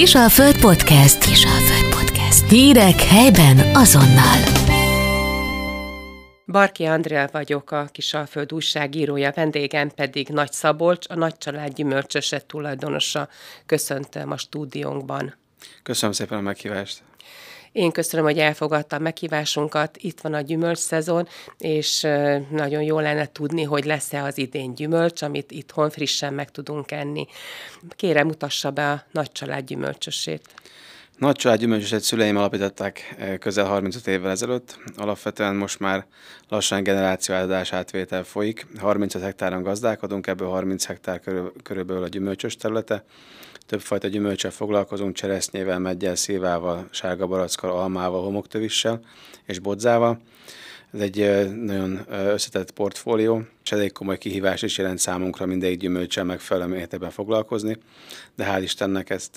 Kisalföld Podcast. Kisalföld Podcast. Hírek helyben azonnal. Barki Andrea vagyok, a Kisalföld újságírója, vendégem pedig Nagy Szabolcs, a Nagy Család gyümölcsöse tulajdonosa. Köszöntöm a stúdiónkban. Köszönöm szépen a meghívást. Én köszönöm, hogy elfogadta a meghívásunkat. Itt van a gyümölcs szezon, és nagyon jó lenne tudni, hogy lesz-e az idén gyümölcs, amit itthon frissen meg tudunk enni. Kérem, mutassa be a nagy család gyümölcsösét. Nagy család gyümölcsösét szüleim alapították közel 35 évvel ezelőtt. Alapvetően most már lassan generációáldás átvétel folyik. 35 hektáron gazdálkodunk, ebből 30 hektár körül, körülbelül a gyümölcsös területe többfajta gyümölcsel foglalkozunk, cseresznyével, meggyel, szívával, sárga barackkal, almával, homoktövissel és bodzával. Ez egy nagyon összetett portfólió, és elég komoly kihívás is jelent számunkra mindegyik gyümölcsel megfelelő mértékben foglalkozni, de hál' Istennek ezt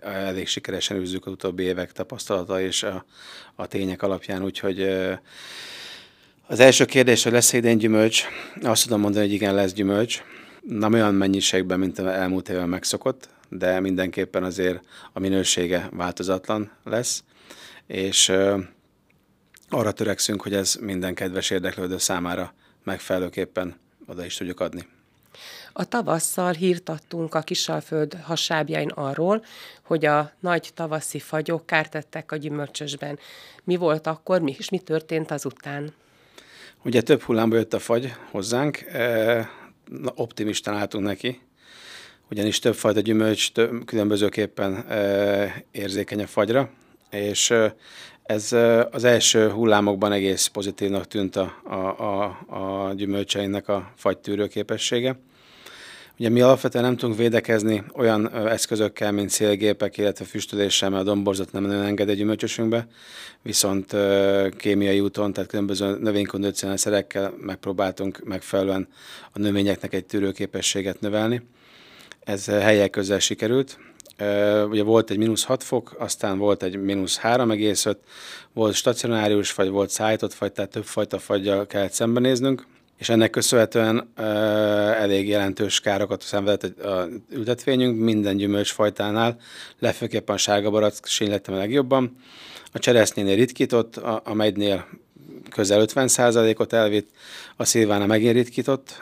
elég sikeresen űzzük az utóbbi évek tapasztalata és a, a tények alapján, úgyhogy az első kérdés, hogy lesz idén gyümölcs, azt tudom mondani, hogy igen, lesz gyümölcs, nem olyan mennyiségben, mint elmúlt évben megszokott, de mindenképpen azért a minősége változatlan lesz, és arra törekszünk, hogy ez minden kedves érdeklődő számára megfelelőképpen oda is tudjuk adni. A tavasszal hírt adtunk a Kisalföld hasábjain arról, hogy a nagy tavaszi fagyok kártettek a gyümölcsösben. Mi volt akkor, mi, és mi történt azután? Ugye több hullámba jött a fagy hozzánk, optimistán álltunk neki, ugyanis többfajta gyümölcs különbözőképpen érzékeny a fagyra, és ez az első hullámokban egész pozitívnak tűnt a, a, a, a gyümölcseinek a fagytűrő képessége. Ugye mi alapvetően nem tudunk védekezni olyan eszközökkel, mint szélgépek, illetve füstöléssel, mert a domborzat nem nagyon enged egy gyümölcsösünkbe, viszont kémiai úton, tehát különböző növénykondicionálszerekkel megpróbáltunk megfelelően a növényeknek egy tűrőképességet növelni. Ez helyek közel sikerült. Ugye volt egy mínusz 6 fok, aztán volt egy mínusz 3,5, volt stacionárius fagy, volt szállított fagy, tehát többfajta fagyjal kellett szembenéznünk, és ennek köszönhetően uh, elég jelentős károkat szenvedett a ültetvényünk minden gyümölcsfajtánál, legfőképpen a sárga barack sínlettem a legjobban. A cseresznyénél ritkított, a, a megynél közel 50%-ot elvitt, a szilvána megint ritkított.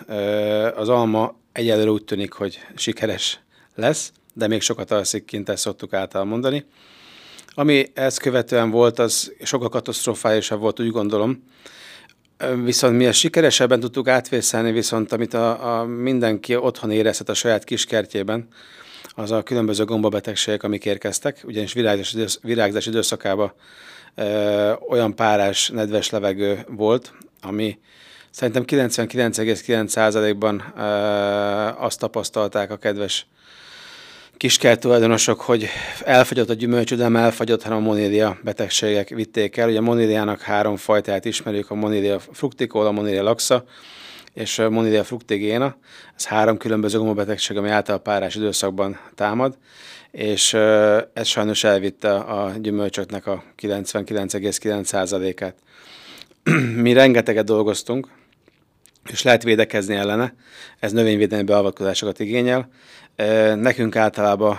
Az alma egyelőre úgy tűnik, hogy sikeres lesz, de még sokat alszik kint, ezt szoktuk által mondani. Ami ezt követően volt, az sokkal katasztrofálisabb volt, úgy gondolom, Viszont mi ezt sikeresebben tudtuk átvészelni, viszont amit a, a mindenki otthon érezhet a saját kiskertjében, az a különböző gombabetegségek, amik érkeztek, ugyanis virágzás, idősz, virágzás időszakában ö, olyan párás, nedves levegő volt, ami szerintem 99,9%-ban azt tapasztalták a kedves kiskert tulajdonosok, hogy elfagyott a gyümölcsű, de nem elfagyott, hanem a monília betegségek vitték el. Ugye a moníliának három fajtát ismerjük, a monília fructicola, a monília laxa, és a monília fructigéna. Ez három különböző gomobetegség, ami által párás időszakban támad, és ez sajnos elvitte a gyümölcsöknek a 99,9%-át. Mi rengeteget dolgoztunk, és lehet védekezni ellene. Ez növényvédelmi beavatkozásokat igényel. Nekünk általában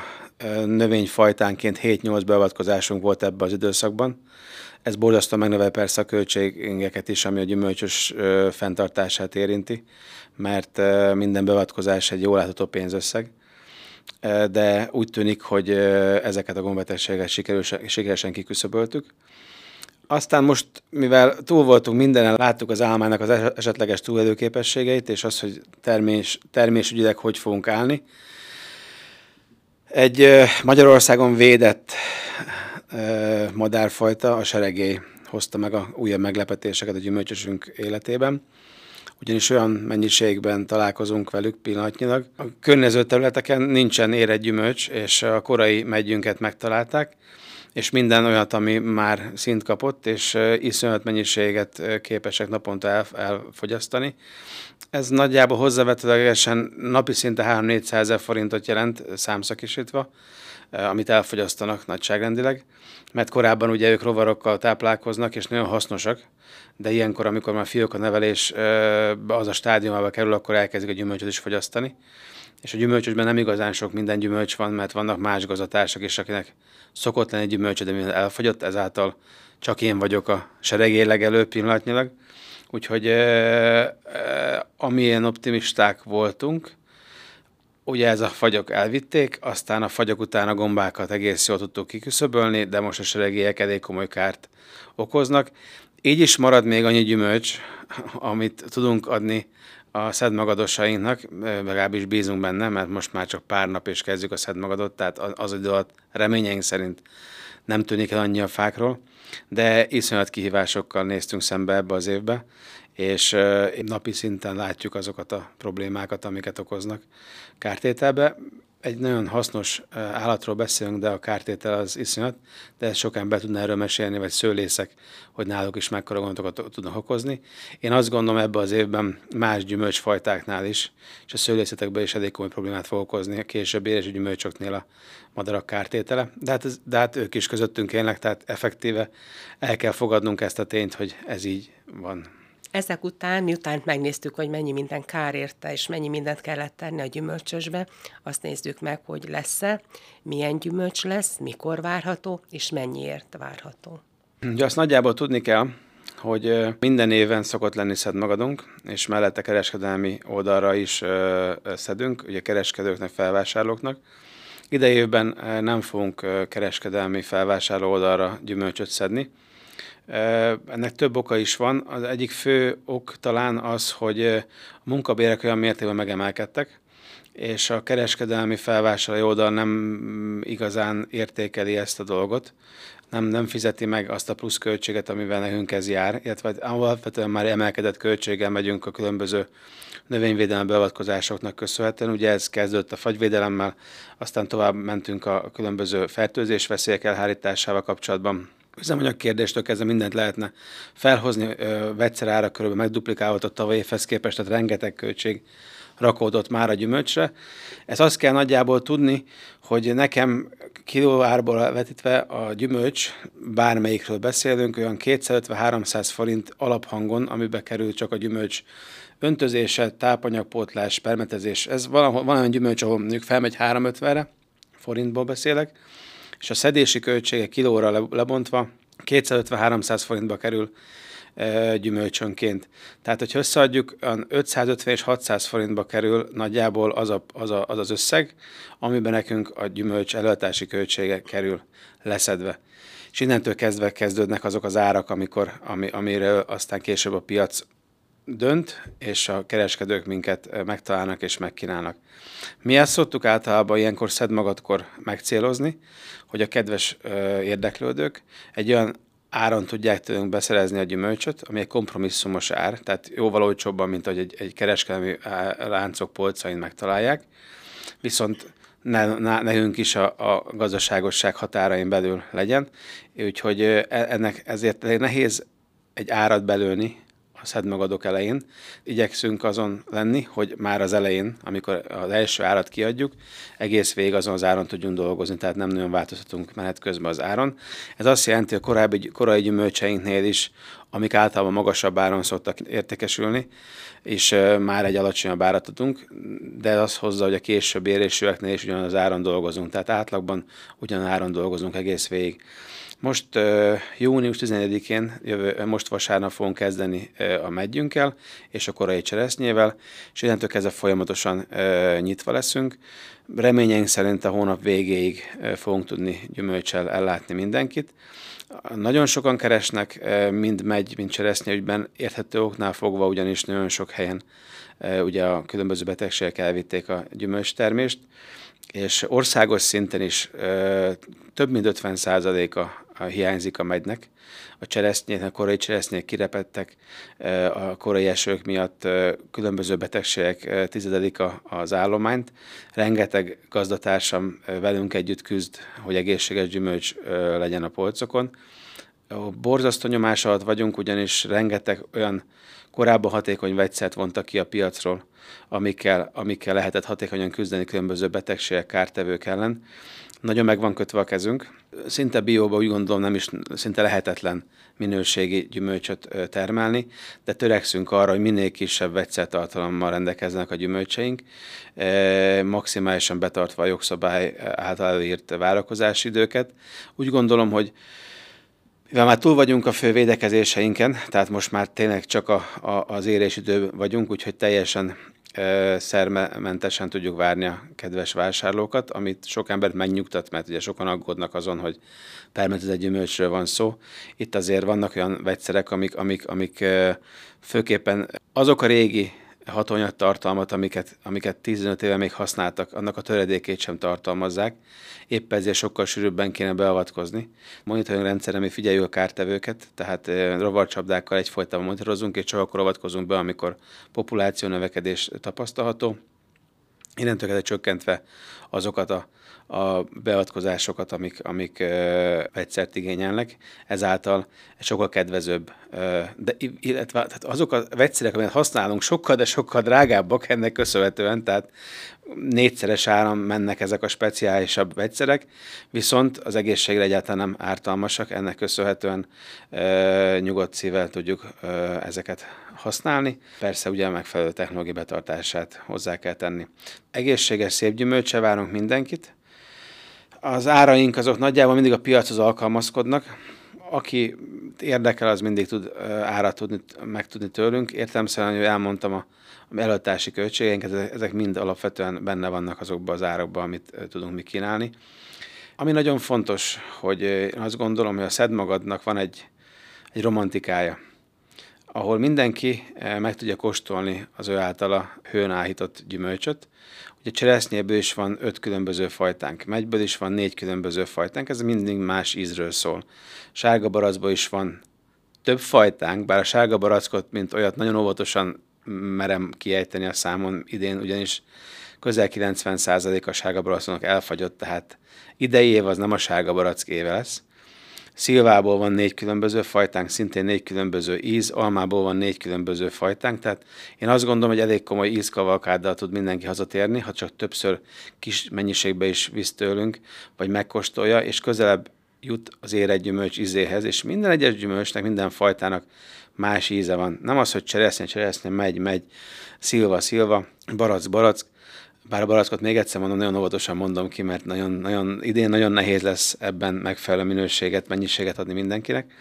növényfajtánként 7-8 beavatkozásunk volt ebbe az időszakban. Ez borzasztóan megnövel persze a költségeket is, ami a gyümölcsös fenntartását érinti, mert minden beavatkozás egy jól látható pénzösszeg de úgy tűnik, hogy ezeket a gombetegséget sikeresen kiküszöböltük. Aztán most, mivel túl voltunk mindenen, láttuk az álmának az esetleges túlélőképességeit, és az, hogy termés, termésügyileg hogy fogunk állni. Egy Magyarországon védett madárfajta, a seregély hozta meg a újabb meglepetéseket a gyümölcsösünk életében ugyanis olyan mennyiségben találkozunk velük pillanatnyilag. A környező területeken nincsen érett gyümölcs, és a korai megyünket megtalálták, és minden olyat, ami már szint kapott, és iszonyat mennyiséget képesek naponta el, elfogyasztani. Ez nagyjából hozzávetőlegesen napi szinte 3-400 ezer forintot jelent számszakisítva, amit elfogyasztanak nagyságrendileg, mert korábban ugye ők rovarokkal táplálkoznak, és nagyon hasznosak, de ilyenkor, amikor már fiók a nevelés az a stádiumába kerül, akkor elkezdik a gyümölcsöt is fogyasztani és a gyümölcsösben nem igazán sok minden gyümölcs van, mert vannak más gazdatársak is, akinek szokott lenni gyümölcs, de mivel elfogyott, ezáltal csak én vagyok a seregéleg elő pillanatnyilag. Úgyhogy amilyen optimisták voltunk, ugye ez a fagyok elvitték, aztán a fagyok után a gombákat egész jól tudtuk kiküszöbölni, de most a seregélyek elég komoly kárt okoznak. Így is marad még annyi gyümölcs, amit tudunk adni a szedmagadosainknak, legalábbis bízunk benne, mert most már csak pár nap és kezdjük a szedmagadot, tehát az idő alatt reményeink szerint nem tűnik el annyi a fákról, de iszonyat kihívásokkal néztünk szembe ebbe az évbe, és napi szinten látjuk azokat a problémákat, amiket okoznak kártételbe egy nagyon hasznos állatról beszélünk, de a kártétel az iszonyat, de sok ember tudna erről mesélni, vagy szőlészek, hogy náluk is mekkora gondokat tudnak okozni. Én azt gondolom ebben az évben más gyümölcsfajtáknál is, és a szőlészetekben is elég komoly problémát fog okozni a később éres gyümölcsöknél a madarak kártétele. De hát, ez, de hát ők is közöttünk élnek, tehát effektíve el kell fogadnunk ezt a tényt, hogy ez így van. Ezek után, miután megnéztük, hogy mennyi minden kár érte, és mennyi mindent kellett tenni a gyümölcsösbe, azt nézzük meg, hogy lesz-e, milyen gyümölcs lesz, mikor várható, és mennyiért várható. Ugye azt nagyjából tudni kell, hogy minden éven szokott lenni szedmagadunk, és mellette kereskedelmi oldalra is szedünk, ugye kereskedőknek, felvásárlóknak. Idejében nem fogunk kereskedelmi felvásárló oldalra gyümölcsöt szedni, ennek több oka is van. Az egyik fő ok talán az, hogy a munkabérek olyan mértékben megemelkedtek, és a kereskedelmi felvásárlói oldal nem igazán értékeli ezt a dolgot, nem, nem fizeti meg azt a plusz költséget, amivel nekünk ez jár, illetve alapvetően már emelkedett költséggel megyünk a különböző növényvédelmi beavatkozásoknak köszönhetően. Ugye ez kezdődött a fagyvédelemmel, aztán tovább mentünk a különböző fertőzés veszélyek elhárításával kapcsolatban, üzemanyag kérdéstől kezdve mindent lehetne felhozni, vegyszer ára körülbelül megduplikálódott a tavaly évhez képest, tehát rengeteg költség rakódott már a gyümölcsre. Ez azt kell nagyjából tudni, hogy nekem kiló árból vetítve a gyümölcs, bármelyikről beszélünk, olyan 250-300 forint alaphangon, amibe kerül csak a gyümölcs öntözése, tápanyagpótlás, permetezés. Ez van, van olyan gyümölcs, ahol mondjuk felmegy 350-re, forintból beszélek, és a szedési költsége kilóra lebontva 250-300 forintba kerül gyümölcsönként. Tehát, hogy összeadjuk, 550 és 600 forintba kerül nagyjából az, a, az, a, az az összeg, amiben nekünk a gyümölcs előadási költsége kerül leszedve. És innentől kezdve kezdődnek azok az árak, amikor, ami, amire aztán később a piac dönt, és a kereskedők minket megtalálnak és megkínálnak. Mi ezt szoktuk általában ilyenkor szed magadkor megcélozni, hogy a kedves érdeklődők egy olyan áron tudják tőlünk beszerezni a gyümölcsöt, ami egy kompromisszumos ár, tehát jóval olcsóbban, mint hogy egy, egy kereskedelmi láncok polcain megtalálják, viszont ne, ne, nekünk is a, a gazdaságosság határain belül legyen, úgyhogy e, ennek ezért nehéz egy árat belőni szed magadok elején. Igyekszünk azon lenni, hogy már az elején, amikor az első árat kiadjuk, egész végig azon az áron tudjunk dolgozni, tehát nem nagyon változtatunk menet közben az áron. Ez azt jelenti, hogy a korábbi, korai gyümölcseinknél is, amik általában magasabb áron szoktak értékesülni, és már egy alacsonyabb árat adunk, de az hozza, hogy a később érésűeknél is ugyanaz áron dolgozunk, tehát átlagban ugyanaz áron dolgozunk egész végig. Most június 14-én, jövő, most vasárnap fogunk kezdeni a megyünkkel és a korai cseresznyével, és innentől kezdve folyamatosan nyitva leszünk. Reményeink szerint a hónap végéig fogunk tudni gyümölcsel ellátni mindenkit. Nagyon sokan keresnek, mind megy, mind cseresznye ügyben, érthető oknál fogva, ugyanis nagyon sok helyen ugye a különböző betegségek elvitték a gyümölcstermést, és országos szinten is uh, több mint 50 a hiányzik a megynek. A cseresznyét, a korai cseresznyék kirepettek, a korai esők miatt különböző betegségek tizedelik az állományt. Rengeteg gazdatársam velünk együtt küzd, hogy egészséges gyümölcs legyen a polcokon. Borzasztó nyomás alatt vagyunk, ugyanis rengeteg olyan korábban hatékony vegyszert vontak ki a piacról, amikkel, amikkel lehetett hatékonyan küzdeni különböző betegségek, kártevők ellen nagyon meg van kötve a kezünk. Szinte bióba úgy gondolom nem is szinte lehetetlen minőségi gyümölcsöt termelni, de törekszünk arra, hogy minél kisebb vegyszertartalommal rendelkeznek a gyümölcseink, maximálisan betartva a jogszabály által előírt várakozási időket. Úgy gondolom, hogy mivel már túl vagyunk a fő védekezéseinken, tehát most már tényleg csak a, a, az érésidő vagyunk, úgyhogy teljesen szermentesen tudjuk várni a kedves vásárlókat, amit sok embert megnyugtat, mert ugye sokan aggódnak azon, hogy permetezett gyümölcsről van szó. Itt azért vannak olyan vegyszerek, amik, amik, amik főképpen azok a régi hatóanyag tartalmat, amiket, amiket 15 éve még használtak, annak a töredékét sem tartalmazzák. Épp ezért sokkal sűrűbben kéne beavatkozni. Monitoring rendszerre mi figyeljük a kártevőket, tehát rovarcsapdákkal egyfolytában monitorozunk, és csak akkor avatkozunk be, amikor populáció növekedés tapasztalható. Innentől kezdve csökkentve azokat a a beavatkozásokat, amik, amik ö, vegyszert igényelnek, ezáltal sokkal kedvezőbb. Ö, de illetve tehát azok a vegyszerek, amiket használunk, sokkal, de sokkal drágábbak ennek köszönhetően, tehát négyszeres áram mennek ezek a speciálisabb vegyszerek, viszont az egészségre egyáltalán nem ártalmasak, ennek köszönhetően ö, nyugodt szívvel tudjuk ö, ezeket használni. Persze ugye a megfelelő technológiai betartását hozzá kell tenni. Egészséges, szép gyümölcse várunk mindenkit, az áraink azok nagyjából mindig a piachoz alkalmazkodnak. Aki érdekel, az mindig tud árat tudni, megtudni tőlünk. Értelemszerűen, hogy elmondtam a, előadási költségeinket, ezek mind alapvetően benne vannak azokban az árakban, amit tudunk mi kínálni. Ami nagyon fontos, hogy én azt gondolom, hogy a szedmagadnak van egy, egy romantikája, ahol mindenki meg tudja kóstolni az ő általa hőn áhított gyümölcsöt, Ugye cseresznyéből is van öt különböző fajtánk, megyből is van négy különböző fajtánk, ez mindig más ízről szól. Sárga baracból is van több fajtánk, bár a sárga barackot, mint olyat nagyon óvatosan merem kiejteni a számon idén, ugyanis közel 90% a sárga baracnak elfagyott, tehát idei év az nem a sárga barack éve lesz. Szilvából van négy különböző fajtánk, szintén négy különböző íz, almából van négy különböző fajtánk, tehát én azt gondolom, hogy elég komoly ízkavalkáddal tud mindenki hazatérni, ha csak többször kis mennyiségbe is visz tőlünk, vagy megkóstolja, és közelebb jut az éret gyümölcs ízéhez, és minden egyes gyümölcsnek, minden fajtának más íze van. Nem az, hogy cseresznye, cseresznye, megy, megy, szilva, szilva, barack, barack, bár a barackot még egyszer mondom, nagyon óvatosan mondom ki, mert nagyon, nagyon, idén nagyon nehéz lesz ebben megfelelő minőséget, mennyiséget adni mindenkinek.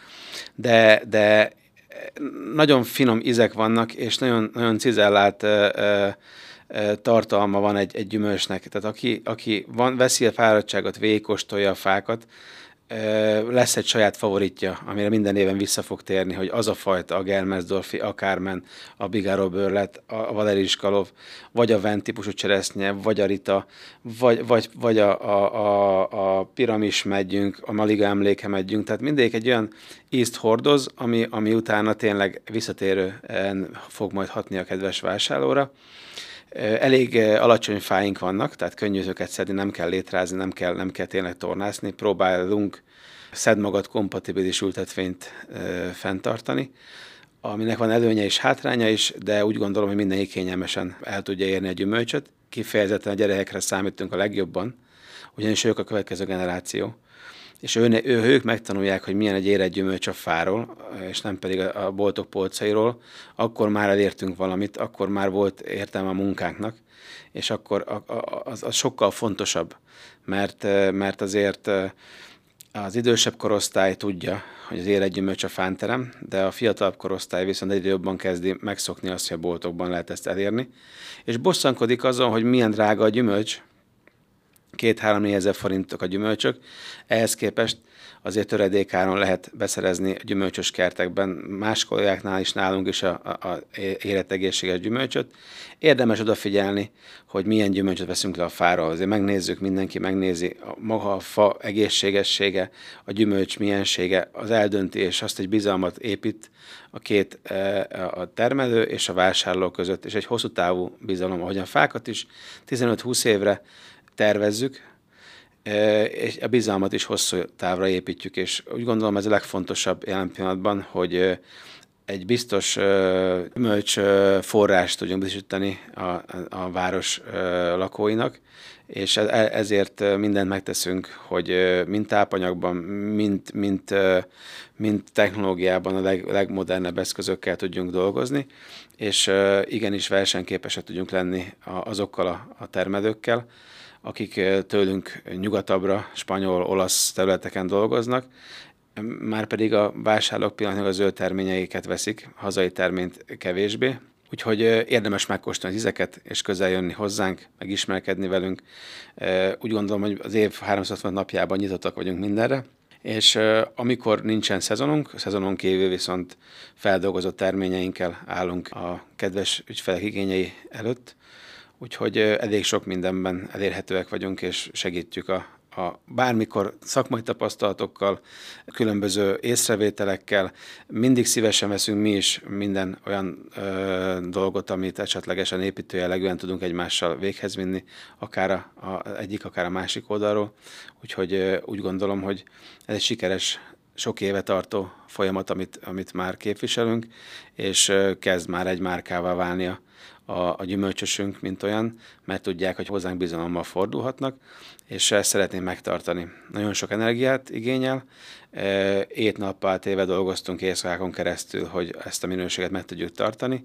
De, de nagyon finom ízek vannak, és nagyon, nagyon cizellált ö, ö, tartalma van egy, egy gyümölcsnek. Tehát aki, aki van, veszi a fáradtságot, végigkóstolja a fákat, lesz egy saját favoritja, amire minden éven vissza fog térni, hogy az a fajta, a Germersdorfi, a Kármen, a Bigaro bőrlet, a Valeriskalov, vagy a Vent típusú cseresznye, vagy a Rita, vagy, vagy, vagy a, a, a, a Piramis megyünk, a Maliga emléke megyünk, tehát mindig egy olyan ízt hordoz, ami, ami utána tényleg visszatérően fog majd hatni a kedves vásárlóra. Elég alacsony fáink vannak, tehát könnyű őket szedni, nem kell létrázni, nem kell, nem kell tényleg tornászni. Próbálunk szed magad kompatibilis ültetvényt fenntartani, aminek van előnye és hátránya is, de úgy gondolom, hogy mindenki kényelmesen el tudja érni a gyümölcsöt. Kifejezetten a gyerekekre számítunk a legjobban, ugyanis ők a következő generáció és ő, ő, ők megtanulják, hogy milyen egy érett gyümölcs a fáról, és nem pedig a, boltok polcairól, akkor már elértünk valamit, akkor már volt értelme a munkánknak, és akkor az, az sokkal fontosabb, mert, mert azért az idősebb korosztály tudja, hogy az érett gyümölcs a fánterem, de a fiatalabb korosztály viszont egyre jobban kezdi megszokni azt, hogy a boltokban lehet ezt elérni, és bosszankodik azon, hogy milyen drága a gyümölcs, két-három ezer forintok a gyümölcsök, ehhez képest azért töredékáron lehet beszerezni gyümölcsös kertekben, más kollégáknál is nálunk is a, a, a életegészséges gyümölcsöt. Érdemes odafigyelni, hogy milyen gyümölcsöt veszünk le a fáról. Azért megnézzük, mindenki megnézi a maga a fa egészségessége, a gyümölcs miensége, az eldönti, és azt egy bizalmat épít a két e, a termelő és a vásárló között, és egy hosszú távú bizalom, ahogy a fákat is 15-20 évre tervezzük, és a bizalmat is hosszú távra építjük, és úgy gondolom ez a legfontosabb jelen pillanatban, hogy egy biztos gyümölcs forrást tudjunk biztosítani a, a város lakóinak, és e, e, ezért mindent megteszünk, hogy mind tápanyagban, mind, mind, mind technológiában a leg, legmodernebb eszközökkel tudjunk dolgozni, és igenis versenyképesek tudjunk lenni azokkal a, a termelőkkel, akik tőlünk nyugatabbra, spanyol, olasz területeken dolgoznak, már pedig a vásárlók pillanatnyilag a zöld terményeiket veszik, hazai terményt kevésbé, Úgyhogy érdemes megkóstolni az ízeket, és közel jönni hozzánk, megismerkedni velünk. Úgy gondolom, hogy az év 360 napjában nyitottak vagyunk mindenre, és amikor nincsen szezonunk, szezonon kívül viszont feldolgozott terményeinkkel állunk a kedves ügyfelek igényei előtt, úgyhogy elég sok mindenben elérhetőek vagyunk, és segítjük a, a bármikor szakmai tapasztalatokkal, különböző észrevételekkel, mindig szívesen veszünk mi is minden olyan ö, dolgot, amit esetlegesen építőjelegűen tudunk egymással véghez vinni, akár a, a egyik, akár a másik oldalról. Úgyhogy ö, úgy gondolom, hogy ez egy sikeres sok éve tartó folyamat, amit, amit már képviselünk, és kezd már egy márkává válni a, a, a gyümölcsösünk, mint olyan, mert tudják, hogy hozzánk bizalommal fordulhatnak, és ezt szeretném megtartani. Nagyon sok energiát igényel, ét nappal téve dolgoztunk éjszakákon keresztül, hogy ezt a minőséget meg tudjuk tartani.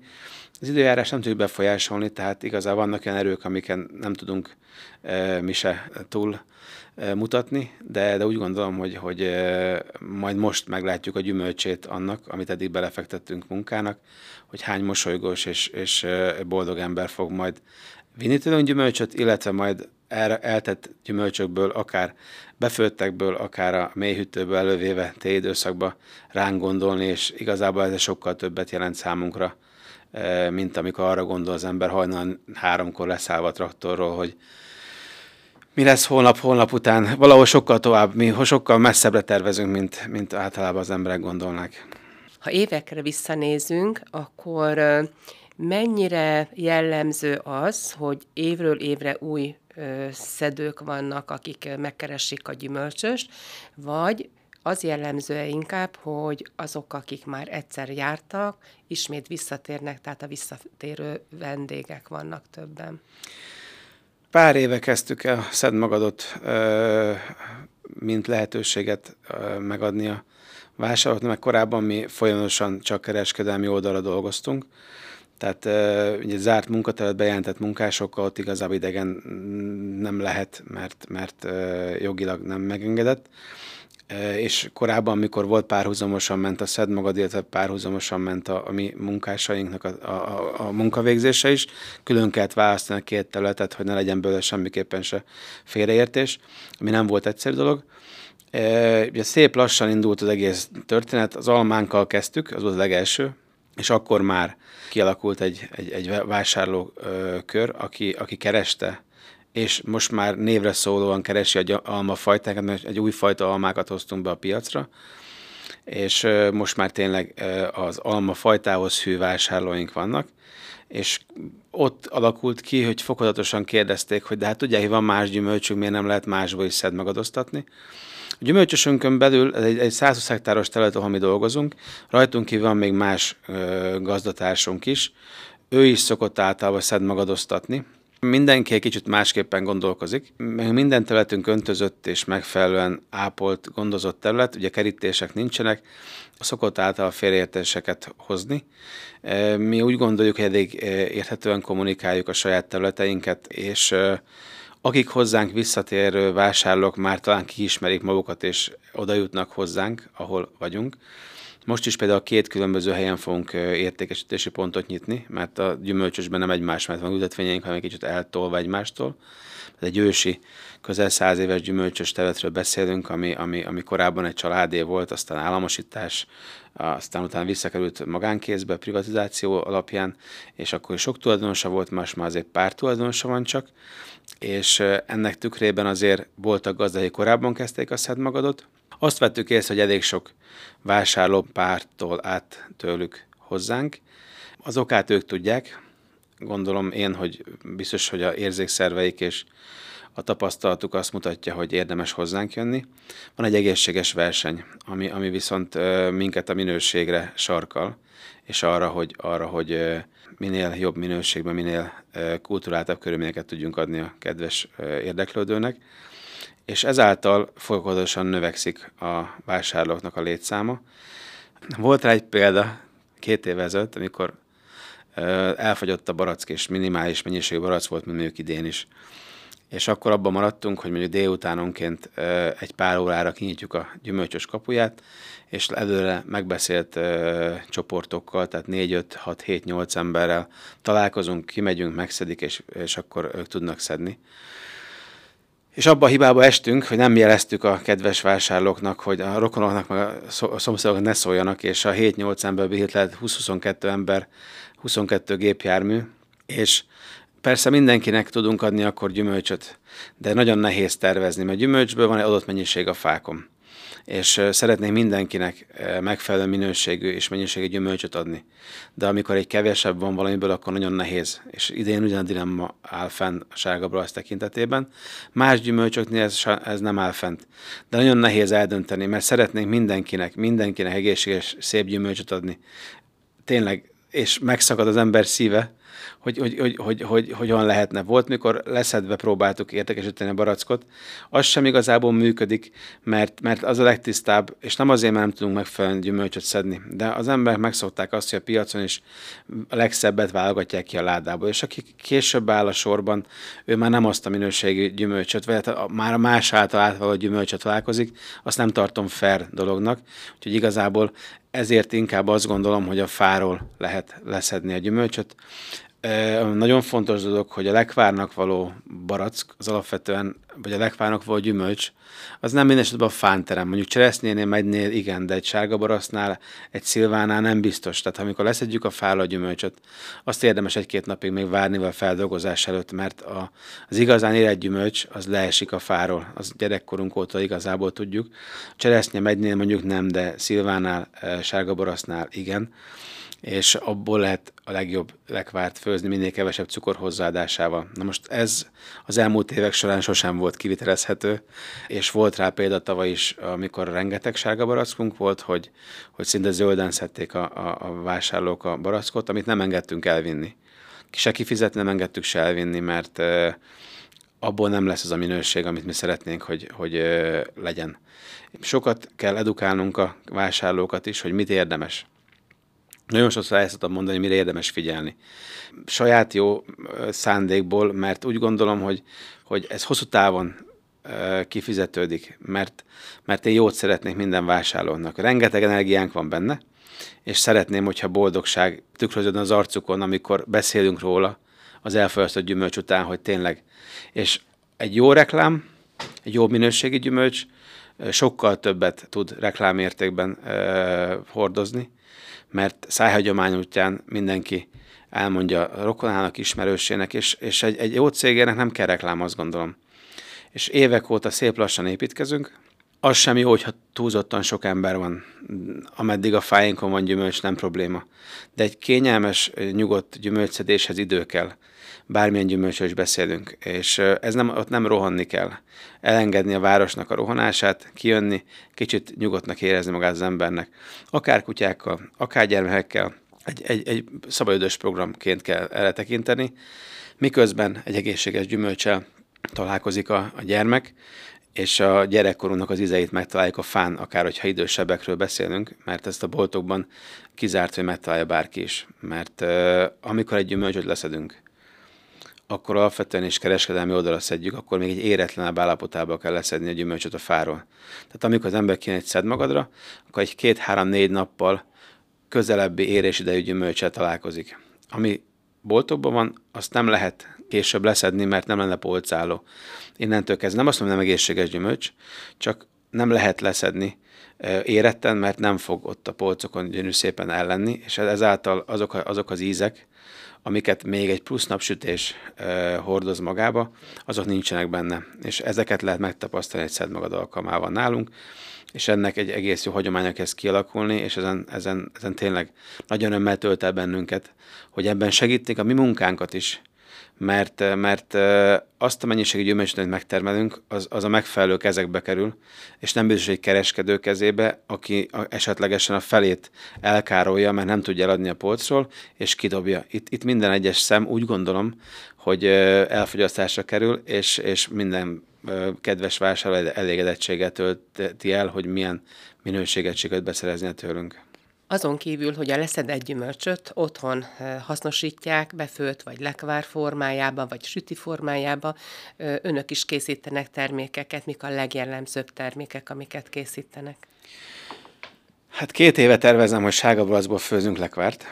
Az időjárás nem tudjuk befolyásolni, tehát igazából vannak olyan erők, amiken nem tudunk mi se túl mutatni, de, de úgy gondolom, hogy, hogy majd most meglátjuk a gyümölcsét annak, amit eddig belefektettünk munkának, hogy hány mosolygós és, és boldog ember fog majd vinni tőlünk gyümölcsöt, illetve majd eltett gyümölcsökből, akár befőttekből, akár a mélyhűtőből elővéve té időszakba ránk gondolni, és igazából ez sokkal többet jelent számunkra, mint amikor arra gondol az ember hajnal háromkor leszállva a traktorról, hogy mi lesz holnap, holnap után. Valahol sokkal tovább, mi sokkal messzebbre tervezünk, mint, mint általában az emberek gondolnák. Ha évekre visszanézünk, akkor mennyire jellemző az, hogy évről évre új szedők vannak, akik megkeresik a gyümölcsöst, vagy az jellemző inkább, hogy azok, akik már egyszer jártak, ismét visszatérnek, tehát a visszatérő vendégek vannak többen. Pár éve kezdtük el Szed Magadot, mint lehetőséget megadni a vásárolóknak, mert korábban mi folyamatosan csak kereskedelmi oldalra dolgoztunk, tehát ugye zárt munkateret bejelentett munkásokkal ott igazából idegen nem lehet, mert, mert jogilag nem megengedett és korábban, amikor volt párhuzamosan ment a SZED magad, illetve párhuzamosan ment a, a mi munkásainknak a, a, a munkavégzése is, külön kellett választani a két területet, hogy ne legyen belőle semmiképpen se félreértés, ami nem volt egyszerű dolog. E, ugye szép lassan indult az egész történet, az almánkkal kezdtük, az volt a legelső, és akkor már kialakult egy, egy, egy vásárlókör, aki, aki kereste és most már névre szólóan keresi a almafajtákat, mert egy új fajta almákat hoztunk be a piacra, és most már tényleg az almafajtához hű vásárlóink vannak, és ott alakult ki, hogy fokozatosan kérdezték, hogy de hát tudják, hogy van más gyümölcsünk, miért nem lehet másból is szed megadóztatni. A gyümölcsösünkön belül, ez egy, egy 120 hektáros terület, ahol mi dolgozunk, rajtunk ki van még más ö, gazdatársunk is, ő is szokott általában szed magadoztatni, Mindenki egy kicsit másképpen gondolkozik. Minden területünk öntözött és megfelelően ápolt, gondozott terület, ugye kerítések nincsenek, szokott által félreértéseket hozni. E, mi úgy gondoljuk, hogy elég e, érthetően kommunikáljuk a saját területeinket, és e, akik hozzánk visszatérő vásárlók már talán kiismerik magukat, és oda jutnak hozzánk, ahol vagyunk. Most is például két különböző helyen fogunk értékesítési pontot nyitni, mert a gyümölcsösben nem egymás mert van ültetvényeink, hanem egy kicsit eltolva egymástól. Ez egy ősi, közel száz éves gyümölcsös területről beszélünk, ami, ami, ami korábban egy családé volt, aztán államosítás, aztán utána visszakerült magánkézbe, privatizáció alapján, és akkor sok tulajdonosa volt, más már azért pár tulajdonosa van csak, és ennek tükrében azért voltak gazdai korábban kezdték a szedmagadot, azt vettük észre, hogy elég sok vásárló pártól át tőlük hozzánk. Az okát ők tudják, gondolom én, hogy biztos, hogy a érzékszerveik és a tapasztalatuk azt mutatja, hogy érdemes hozzánk jönni. Van egy egészséges verseny, ami, ami viszont minket a minőségre sarkal, és arra, hogy, arra, hogy minél jobb minőségben, minél kulturáltabb körülményeket tudjunk adni a kedves érdeklődőnek, és ezáltal folyamatosan növekszik a vásárlóknak a létszáma. Volt rá egy példa két évvel ezelőtt, amikor elfogyott a barack, és minimális mennyiségű barack volt, mint mondjuk idén is. És akkor abban maradtunk, hogy mondjuk délutánonként egy pár órára kinyitjuk a gyümölcsös kapuját, és előre megbeszélt csoportokkal, tehát 4, 5, 6, 7, 8 emberrel találkozunk, kimegyünk, megszedik, és, és akkor ők tudnak szedni. És abba a hibába estünk, hogy nem jeleztük a kedves vásárlóknak, hogy a rokonoknak, meg a szomszédoknak ne szóljanak, és a 7-8 emberből lehet 20-22 ember, 22 gépjármű, és persze mindenkinek tudunk adni akkor gyümölcsöt, de nagyon nehéz tervezni, mert gyümölcsből van egy adott mennyiség a fákon és szeretnék mindenkinek megfelelő minőségű és mennyiségű gyümölcsöt adni. De amikor egy kevesebb van valamiből, akkor nagyon nehéz. És idén ugyan a dilemma áll fenn a sárga barasz tekintetében. Más gyümölcsöknél ez, ez nem áll fent. De nagyon nehéz eldönteni, mert szeretnénk mindenkinek, mindenkinek egészséges, szép gyümölcsöt adni. Tényleg, és megszakad az ember szíve, hogy, hogy, hogy, hogy, hogy hogyan lehetne. Volt, mikor leszedve próbáltuk értekesíteni a barackot, az sem igazából működik, mert, mert az a legtisztább, és nem azért, mert nem tudunk megfelelően gyümölcsöt szedni, de az emberek megszokták azt, hogy a piacon is a legszebbet válogatják ki a ládából, és aki később áll a sorban, ő már nem azt a minőségű gyümölcsöt, vagy hát már a más által átvaló gyümölcsöt találkozik, azt nem tartom fair dolognak, úgyhogy igazából ezért inkább azt gondolom, hogy a fáról lehet leszedni a gyümölcsöt. Nagyon fontos dolog, hogy a lekvárnak való barack, az alapvetően, vagy a lekvárnak való gyümölcs, az nem minden esetben a fánterem. Mondjuk cseresznyénél, megynél igen, de egy sárga barasznál, egy szilvánál nem biztos. Tehát amikor leszedjük a fára a gyümölcsöt, azt érdemes egy-két napig még várni a feldolgozás előtt, mert a, az igazán érett gyümölcs az leesik a fáról. Az gyerekkorunk óta igazából tudjuk. Cseresznye megynél mondjuk nem, de szilvánál, sárga barasznál igen és abból lehet a legjobb lekvárt főzni minél kevesebb cukor hozzáadásával. Na most ez az elmúlt évek során sosem volt kivitelezhető, és volt rá példa tavaly is, amikor rengeteg sárga barackunk volt, hogy, hogy szinte zölden szedték a, a, a vásárlók a barackot, amit nem engedtünk elvinni. Se kifizetni nem engedtük se elvinni, mert abból nem lesz az a minőség, amit mi szeretnénk, hogy, hogy legyen. Sokat kell edukálnunk a vásárlókat is, hogy mit érdemes nagyon sokszor el szoktam mondani, mire érdemes figyelni. Saját jó szándékból, mert úgy gondolom, hogy, hogy ez hosszú távon kifizetődik, mert, mert én jót szeretnék minden vásárlónak. Rengeteg energiánk van benne, és szeretném, hogyha boldogság tükröződne az arcukon, amikor beszélünk róla az elfogyasztott gyümölcs után, hogy tényleg. És egy jó reklám, egy jó minőségi gyümölcs sokkal többet tud reklámértékben hordozni, mert szájhagyomány útján mindenki elmondja rokonának, ismerősének, és, és egy, egy jó cégének nem kell reklám, azt gondolom. És évek óta szép lassan építkezünk, az sem jó, hogyha túlzottan sok ember van, ameddig a fáinkon van gyümölcs, nem probléma. De egy kényelmes, nyugodt gyümölcszedéshez idő kell. Bármilyen gyümölcsről is beszélünk. És ez nem, ott nem rohanni kell. Elengedni a városnak a rohanását, kijönni, kicsit nyugodtnak érezni magát az embernek. Akár kutyákkal, akár gyermekekkel, egy, egy, egy szabadidős programként kell erre tekinteni, miközben egy egészséges gyümölcsel találkozik a, a gyermek, és a gyerekkorunknak az izeit megtaláljuk a fán, akár hogyha idősebbekről beszélünk, mert ezt a boltokban kizárt, hogy megtalálja bárki is. Mert uh, amikor egy gyümölcsöt leszedünk, akkor alapvetően is kereskedelmi oldalra szedjük, akkor még egy éretlenebb állapotába kell leszedni a gyümölcsöt a fáról. Tehát amikor az ember kijön egy szed magadra, akkor egy két-három-négy nappal közelebbi érésidejű gyümölcsel találkozik. Ami boltokban van, azt nem lehet később leszedni, mert nem lenne polcáló. Innentől kezdve nem azt mondom, nem egészséges gyümölcs, csak nem lehet leszedni éretten, mert nem fog ott a polcokon gyönyörű szépen ellenni, és ezáltal azok, azok az ízek, amiket még egy plusz napsütés hordoz magába, azok nincsenek benne. És ezeket lehet megtapasztalni egy szed magad alkalmával nálunk, és ennek egy egész jó hagyománya kezd kialakulni, és ezen, ezen, ezen tényleg nagyon örömmel tölt el bennünket, hogy ebben segítik a mi munkánkat is, mert, mert azt a mennyiségű gyümölcsöt, amit megtermelünk, az, az a megfelelő kezekbe kerül, és nem biztos, hogy kereskedő kezébe, aki esetlegesen a felét elkárolja, mert nem tudja eladni a polcról, és kidobja. Itt, itt minden egyes szem úgy gondolom, hogy elfogyasztásra kerül, és, és minden kedves vásárló elégedettséget tölti el, hogy milyen minőséget sikerült beszerezni tőlünk. Azon kívül, hogy a leszedett gyümölcsöt otthon hasznosítják, befőtt vagy lekvár formájában, vagy süti formájában, önök is készítenek termékeket. Mik a legjellemzőbb termékek, amiket készítenek? Hát két éve tervezem, hogy sárga főzünk lekvárt.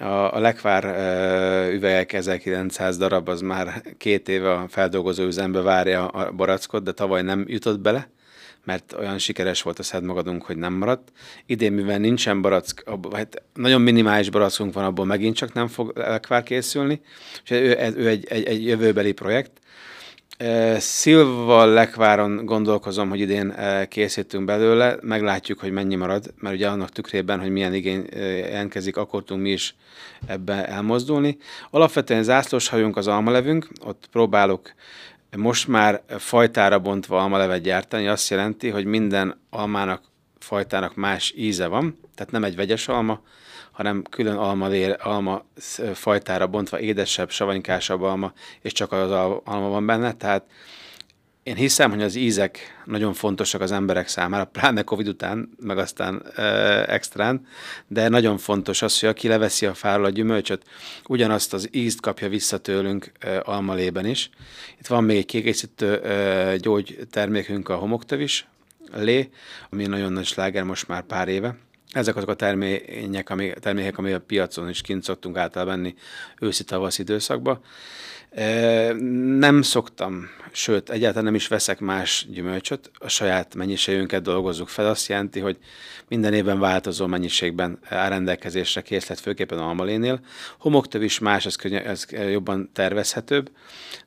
A, a lekvár uh, üvegek 1900 darab, az már két éve a feldolgozó üzembe várja a barackot, de tavaly nem jutott bele mert olyan sikeres volt a Szed magadunk, hogy nem maradt. Idén, mivel nincsen barack, hát nagyon minimális barackunk van, abból megint csak nem fog lekvár készülni, és ő, ő egy, egy, egy jövőbeli projekt. Szilva lekváron gondolkozom, hogy idén készítünk belőle, meglátjuk, hogy mennyi marad, mert ugye annak tükrében, hogy milyen igény jelentkezik, akkor tudunk mi is ebbe elmozdulni. Alapvetően zászlós hajunk az almalevünk, ott próbálok most már fajtára bontva almalevet gyártani azt jelenti, hogy minden almának, fajtának más íze van, tehát nem egy vegyes alma, hanem külön alma, lér, alma fajtára bontva édesebb, savanykásabb alma, és csak az alma van benne, tehát én hiszem, hogy az ízek nagyon fontosak az emberek számára, pláne Covid után, meg aztán e, extrán, de nagyon fontos az, hogy aki leveszi a fáról a gyümölcsöt, ugyanazt az ízt kapja vissza tőlünk e, almalében is. Itt van még egy kiegészítő e, gyógytermékünk, a homoktövis lé, ami nagyon nagy sláger most már pár éve. Ezek azok a termények, ami, termékek, ami a piacon is kint szoktunk általában venni őszi-tavasz időszakban. Nem szoktam, sőt, egyáltalán nem is veszek más gyümölcsöt, a saját mennyiségünket dolgozzuk fel. Azt jelenti, hogy minden évben változó mennyiségben áll rendelkezésre készlet, főképpen almalénél. Homoktöv is más, ez, könny- ez jobban tervezhetőbb,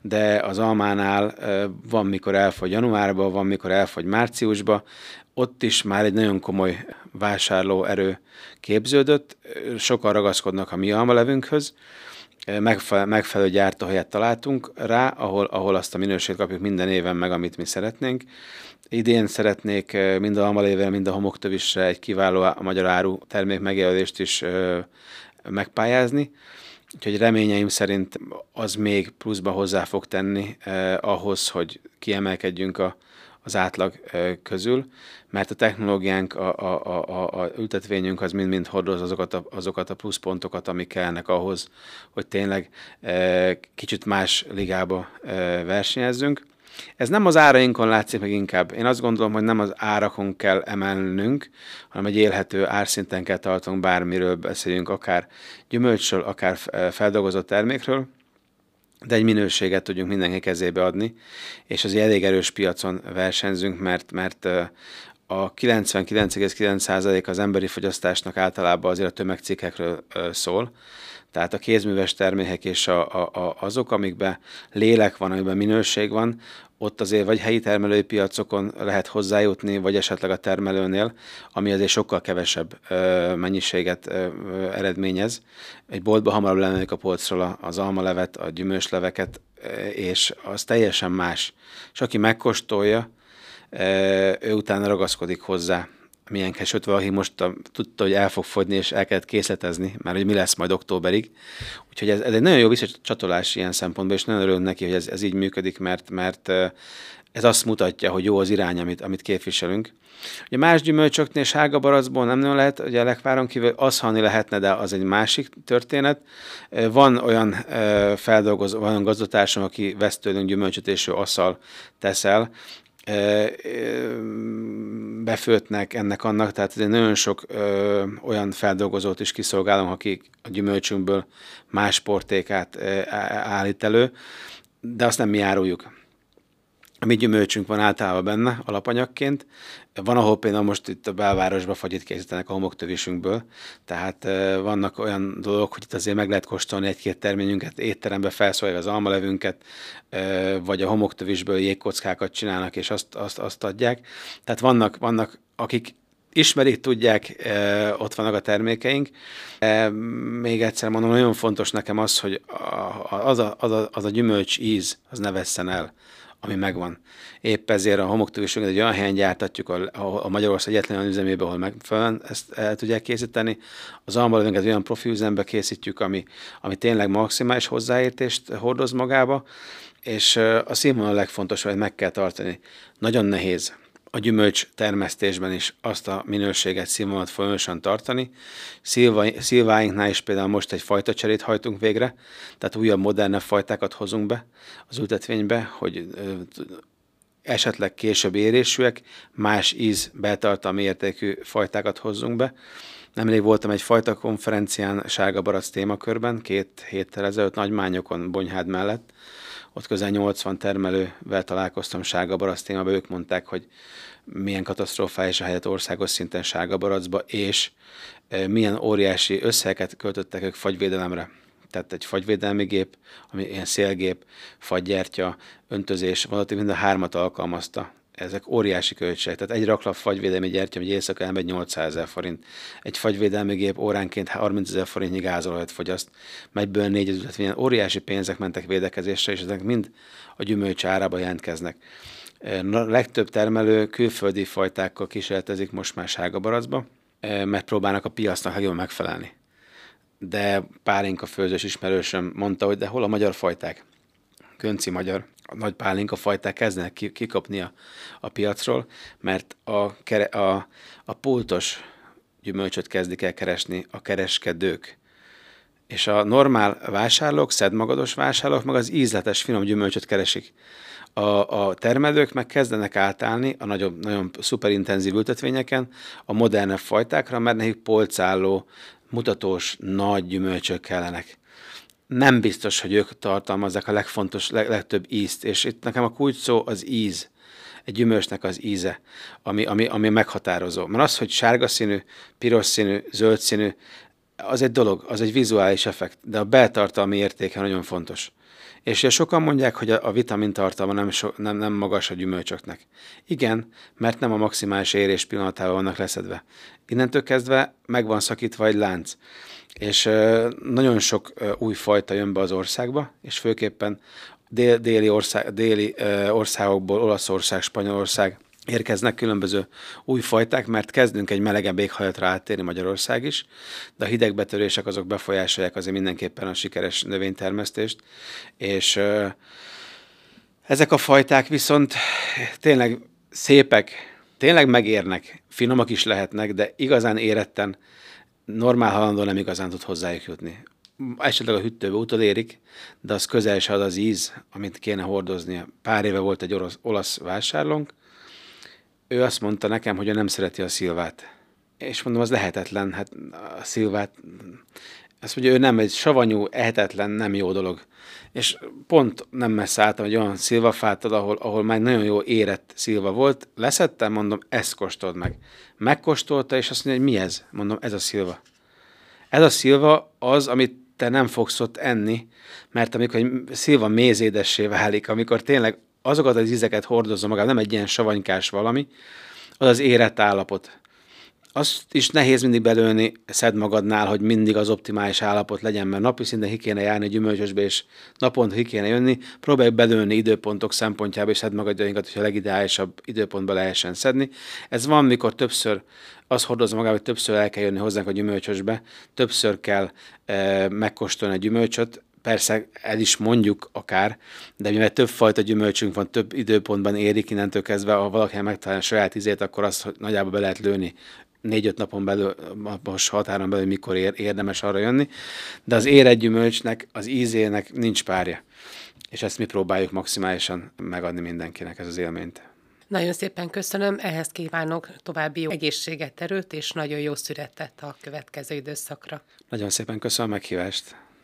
de az almánál van, mikor elfogy januárban, van, mikor elfogy márciusban, ott is már egy nagyon komoly vásárlóerő képződött, sokan ragaszkodnak a mi almalevünkhöz, megfelelő, megfelelő gyártóhelyet találtunk rá, ahol, ahol azt a minőséget kapjuk minden éven meg, amit mi szeretnénk. Idén szeretnék mind a almalével, mind a homoktövisre egy kiváló a magyar áru termék megjelölést is megpályázni. Úgyhogy reményeim szerint az még pluszba hozzá fog tenni eh, ahhoz, hogy kiemelkedjünk a, az átlag közül, mert a technológiánk, a, a, a, a ültetvényünk az mind-mind hordoz azokat a, azokat a pluszpontokat, amik kellnek ahhoz, hogy tényleg kicsit más ligába versenyezzünk. Ez nem az árainkon látszik meg inkább. Én azt gondolom, hogy nem az árakon kell emelnünk, hanem egy élhető árszinten kell tartunk bármiről beszéljünk, akár gyümölcsről, akár feldolgozott termékről, de egy minőséget tudjunk mindenki kezébe adni, és az elég erős piacon versenyzünk, mert, mert a 99,9% az emberi fogyasztásnak általában azért a tömegcikkekről szól, tehát a kézműves termékek és a, a, a, azok, amikben lélek van, amikben minőség van, ott azért vagy helyi termelői piacokon lehet hozzájutni, vagy esetleg a termelőnél, ami azért sokkal kevesebb ö, mennyiséget ö, eredményez. Egy boltba hamarabb lennék a polcról az almalevet, a gyümölcsleveket, és az teljesen más. És aki megkóstolja, ő utána ragaszkodik hozzá milyen kesőt valaki most a, tudta, hogy el fog fogyni, és el kellett készletezni, mert hogy mi lesz majd októberig. Úgyhogy ez, ez egy nagyon jó visszacsatolás ilyen szempontból, és nagyon örülök neki, hogy ez, ez így működik, mert, mert ez azt mutatja, hogy jó az irány, amit, amit képviselünk. Ugye más gyümölcsöknél sárga baracból nem nagyon lehet, ugye a lekváron kívül az halni lehetne, de az egy másik történet. Van olyan feldolgozó, van olyan gazdatársam, aki vesz tőlünk gyümölcsöt, és ő asszal teszel, befőtnek ennek-annak, tehát nagyon sok ö, olyan feldolgozót is kiszolgálom, akik a gyümölcsünkből más portékát ö, állít elő, de azt nem mi áruljuk. A mi gyümölcsünk van általában benne alapanyagként. Van, ahol például most itt a belvárosban fagyit készítenek a homoktövésünkből, tehát vannak olyan dolgok, hogy itt azért meg lehet kóstolni egy-két terményünket, étterembe felszólják az almalevünket, vagy a homoktövésből jégkockákat csinálnak, és azt, azt, azt adják. Tehát vannak, vannak akik ismerik, tudják, ott vannak a termékeink. Még egyszer mondom, nagyon fontos nekem az, hogy az a, az a, az a gyümölcs íz, az ne vesszen el ami megvan. Épp ezért a homoktúvisunk egy olyan helyen gyártatjuk, a, a Magyarország egyetlen olyan üzemében, ahol megfelelően ezt el tudják készíteni. Az almalövünket olyan profi üzembe készítjük, ami, ami tényleg maximális hozzáértést hordoz magába, és a színvonal a legfontosabb, hogy meg kell tartani. Nagyon nehéz a gyümölcs termesztésben is azt a minőséget, színvonalat folyamatosan tartani. Szilváinknál is például most egy fajta cserét hajtunk végre, tehát újabb, modernebb fajtákat hozunk be az ültetvénybe, hogy esetleg később érésűek, más íz betartalmi értékű fajtákat hozzunk be. Nemrég voltam egy fajta konferencián Sárga Barac témakörben, két héttel ezelőtt Nagymányokon, Bonyhád mellett, ott közel 80 termelővel találkoztam sárga barack témában, ők mondták, hogy milyen katasztrofális a helyet országos szinten sárga baracba, és milyen óriási összegeket költöttek ők fagyvédelemre. Tehát egy fagyvédelmi gép, ami ilyen szélgép, fagygyertya, öntözés, valahogy mind a hármat alkalmazta ezek óriási költségek. Tehát egy raklap fagyvédelmi gyertya, egy éjszaka elmegy 800 ezer forint. Egy fagyvédelmi gép óránként 30 ezer forintnyi gázolajat fogyaszt, megyből 4 üzlet, ilyen óriási pénzek mentek védekezésre, és ezek mind a gyümölcs árába jelentkeznek. A legtöbb termelő külföldi fajtákkal kísérletezik most már sárgabaracba, mert próbálnak a piacnak jól megfelelni. De párinka főzős ismerősöm mondta, hogy de hol a magyar fajták? Könci magyar a nagy pálinka fajták kezdenek kikapni a, a piacról, mert a, kere, a, a pultos gyümölcsöt kezdik el keresni a kereskedők. És a normál vásárlók, szedmagados vásárlók meg az ízletes, finom gyümölcsöt keresik. A, a termelők meg kezdenek átállni a nagyobb, nagyon szuperintenzív ültetvényeken a modernebb fajtákra, mert nekik polcálló, mutatós, nagy gyümölcsök kellenek nem biztos, hogy ők tartalmazzák a legfontos, leg, legtöbb ízt, és itt nekem a kulcs szó az íz, egy gyümölcsnek az íze, ami, ami, ami meghatározó. Mert az, hogy sárga színű, piros színű, zöld színű, az egy dolog, az egy vizuális effekt, de a beltartalmi értéke nagyon fontos. És sokan mondják, hogy a, vitamin tartalma nem, so, nem, nem magas a gyümölcsöknek. Igen, mert nem a maximális érés pillanatában vannak leszedve. Innentől kezdve meg van szakítva egy lánc és nagyon sok új fajta jön be az országba, és főképpen dél, déli, ország, déli országokból, Olaszország, Spanyolország érkeznek különböző új fajták, mert kezdünk egy melegebb éghajlatra áttérni Magyarország is, de a hidegbetörések azok befolyásolják azért mindenképpen a sikeres növénytermesztést, és ezek a fajták viszont tényleg szépek, tényleg megérnek, finomak is lehetnek, de igazán éretten normál halandó nem igazán tud hozzájuk jutni. Esetleg a hűtőbe utolérik, de az közel se ad az íz, amit kéne hordoznia. Pár éve volt egy orosz, olasz vásárlónk, ő azt mondta nekem, hogy ő nem szereti a szilvát. És mondom, az lehetetlen, hát a szilvát, azt mondja, ő nem egy savanyú, ehetetlen, nem jó dolog. És pont nem messze álltam egy olyan szilvafát, ahol, ahol már nagyon jó érett szilva volt. Leszettem, mondom, ezt kóstold meg. Megkóstolta, és azt mondja, hogy mi ez? Mondom, ez a szilva. Ez a szilva az, amit te nem fogsz ott enni, mert amikor egy szilva mézédessé válik, amikor tényleg azokat az ízeket hordozza magában, nem egy ilyen savanykás valami, az az érett állapot azt is nehéz mindig belőni szed magadnál, hogy mindig az optimális állapot legyen, mert napi szinten ki kéne járni gyümölcsösbe, és naponta ki kéne jönni. Próbálj belőni időpontok szempontjából, és szed magadjainkat, hogyha a legideálisabb időpontba lehessen szedni. Ez van, mikor többször az hordozza magával, hogy többször el kell jönni hozzánk a gyümölcsösbe, többször kell e, megkóstolni a gyümölcsöt, persze el is mondjuk akár, de mivel több fajta gyümölcsünk van, több időpontban érik innentől kezdve, ha valaki megtalálja a saját izét, akkor azt nagyjából be lehet lőni négy-öt napon belül, most határon belül mikor ér, érdemes arra jönni, de az éred gyümölcsnek, az ízének nincs párja. És ezt mi próbáljuk maximálisan megadni mindenkinek, ez az élményt. Nagyon szépen köszönöm, ehhez kívánok további jó egészséget, erőt, és nagyon jó születet a következő időszakra. Nagyon szépen köszönöm a meghívást.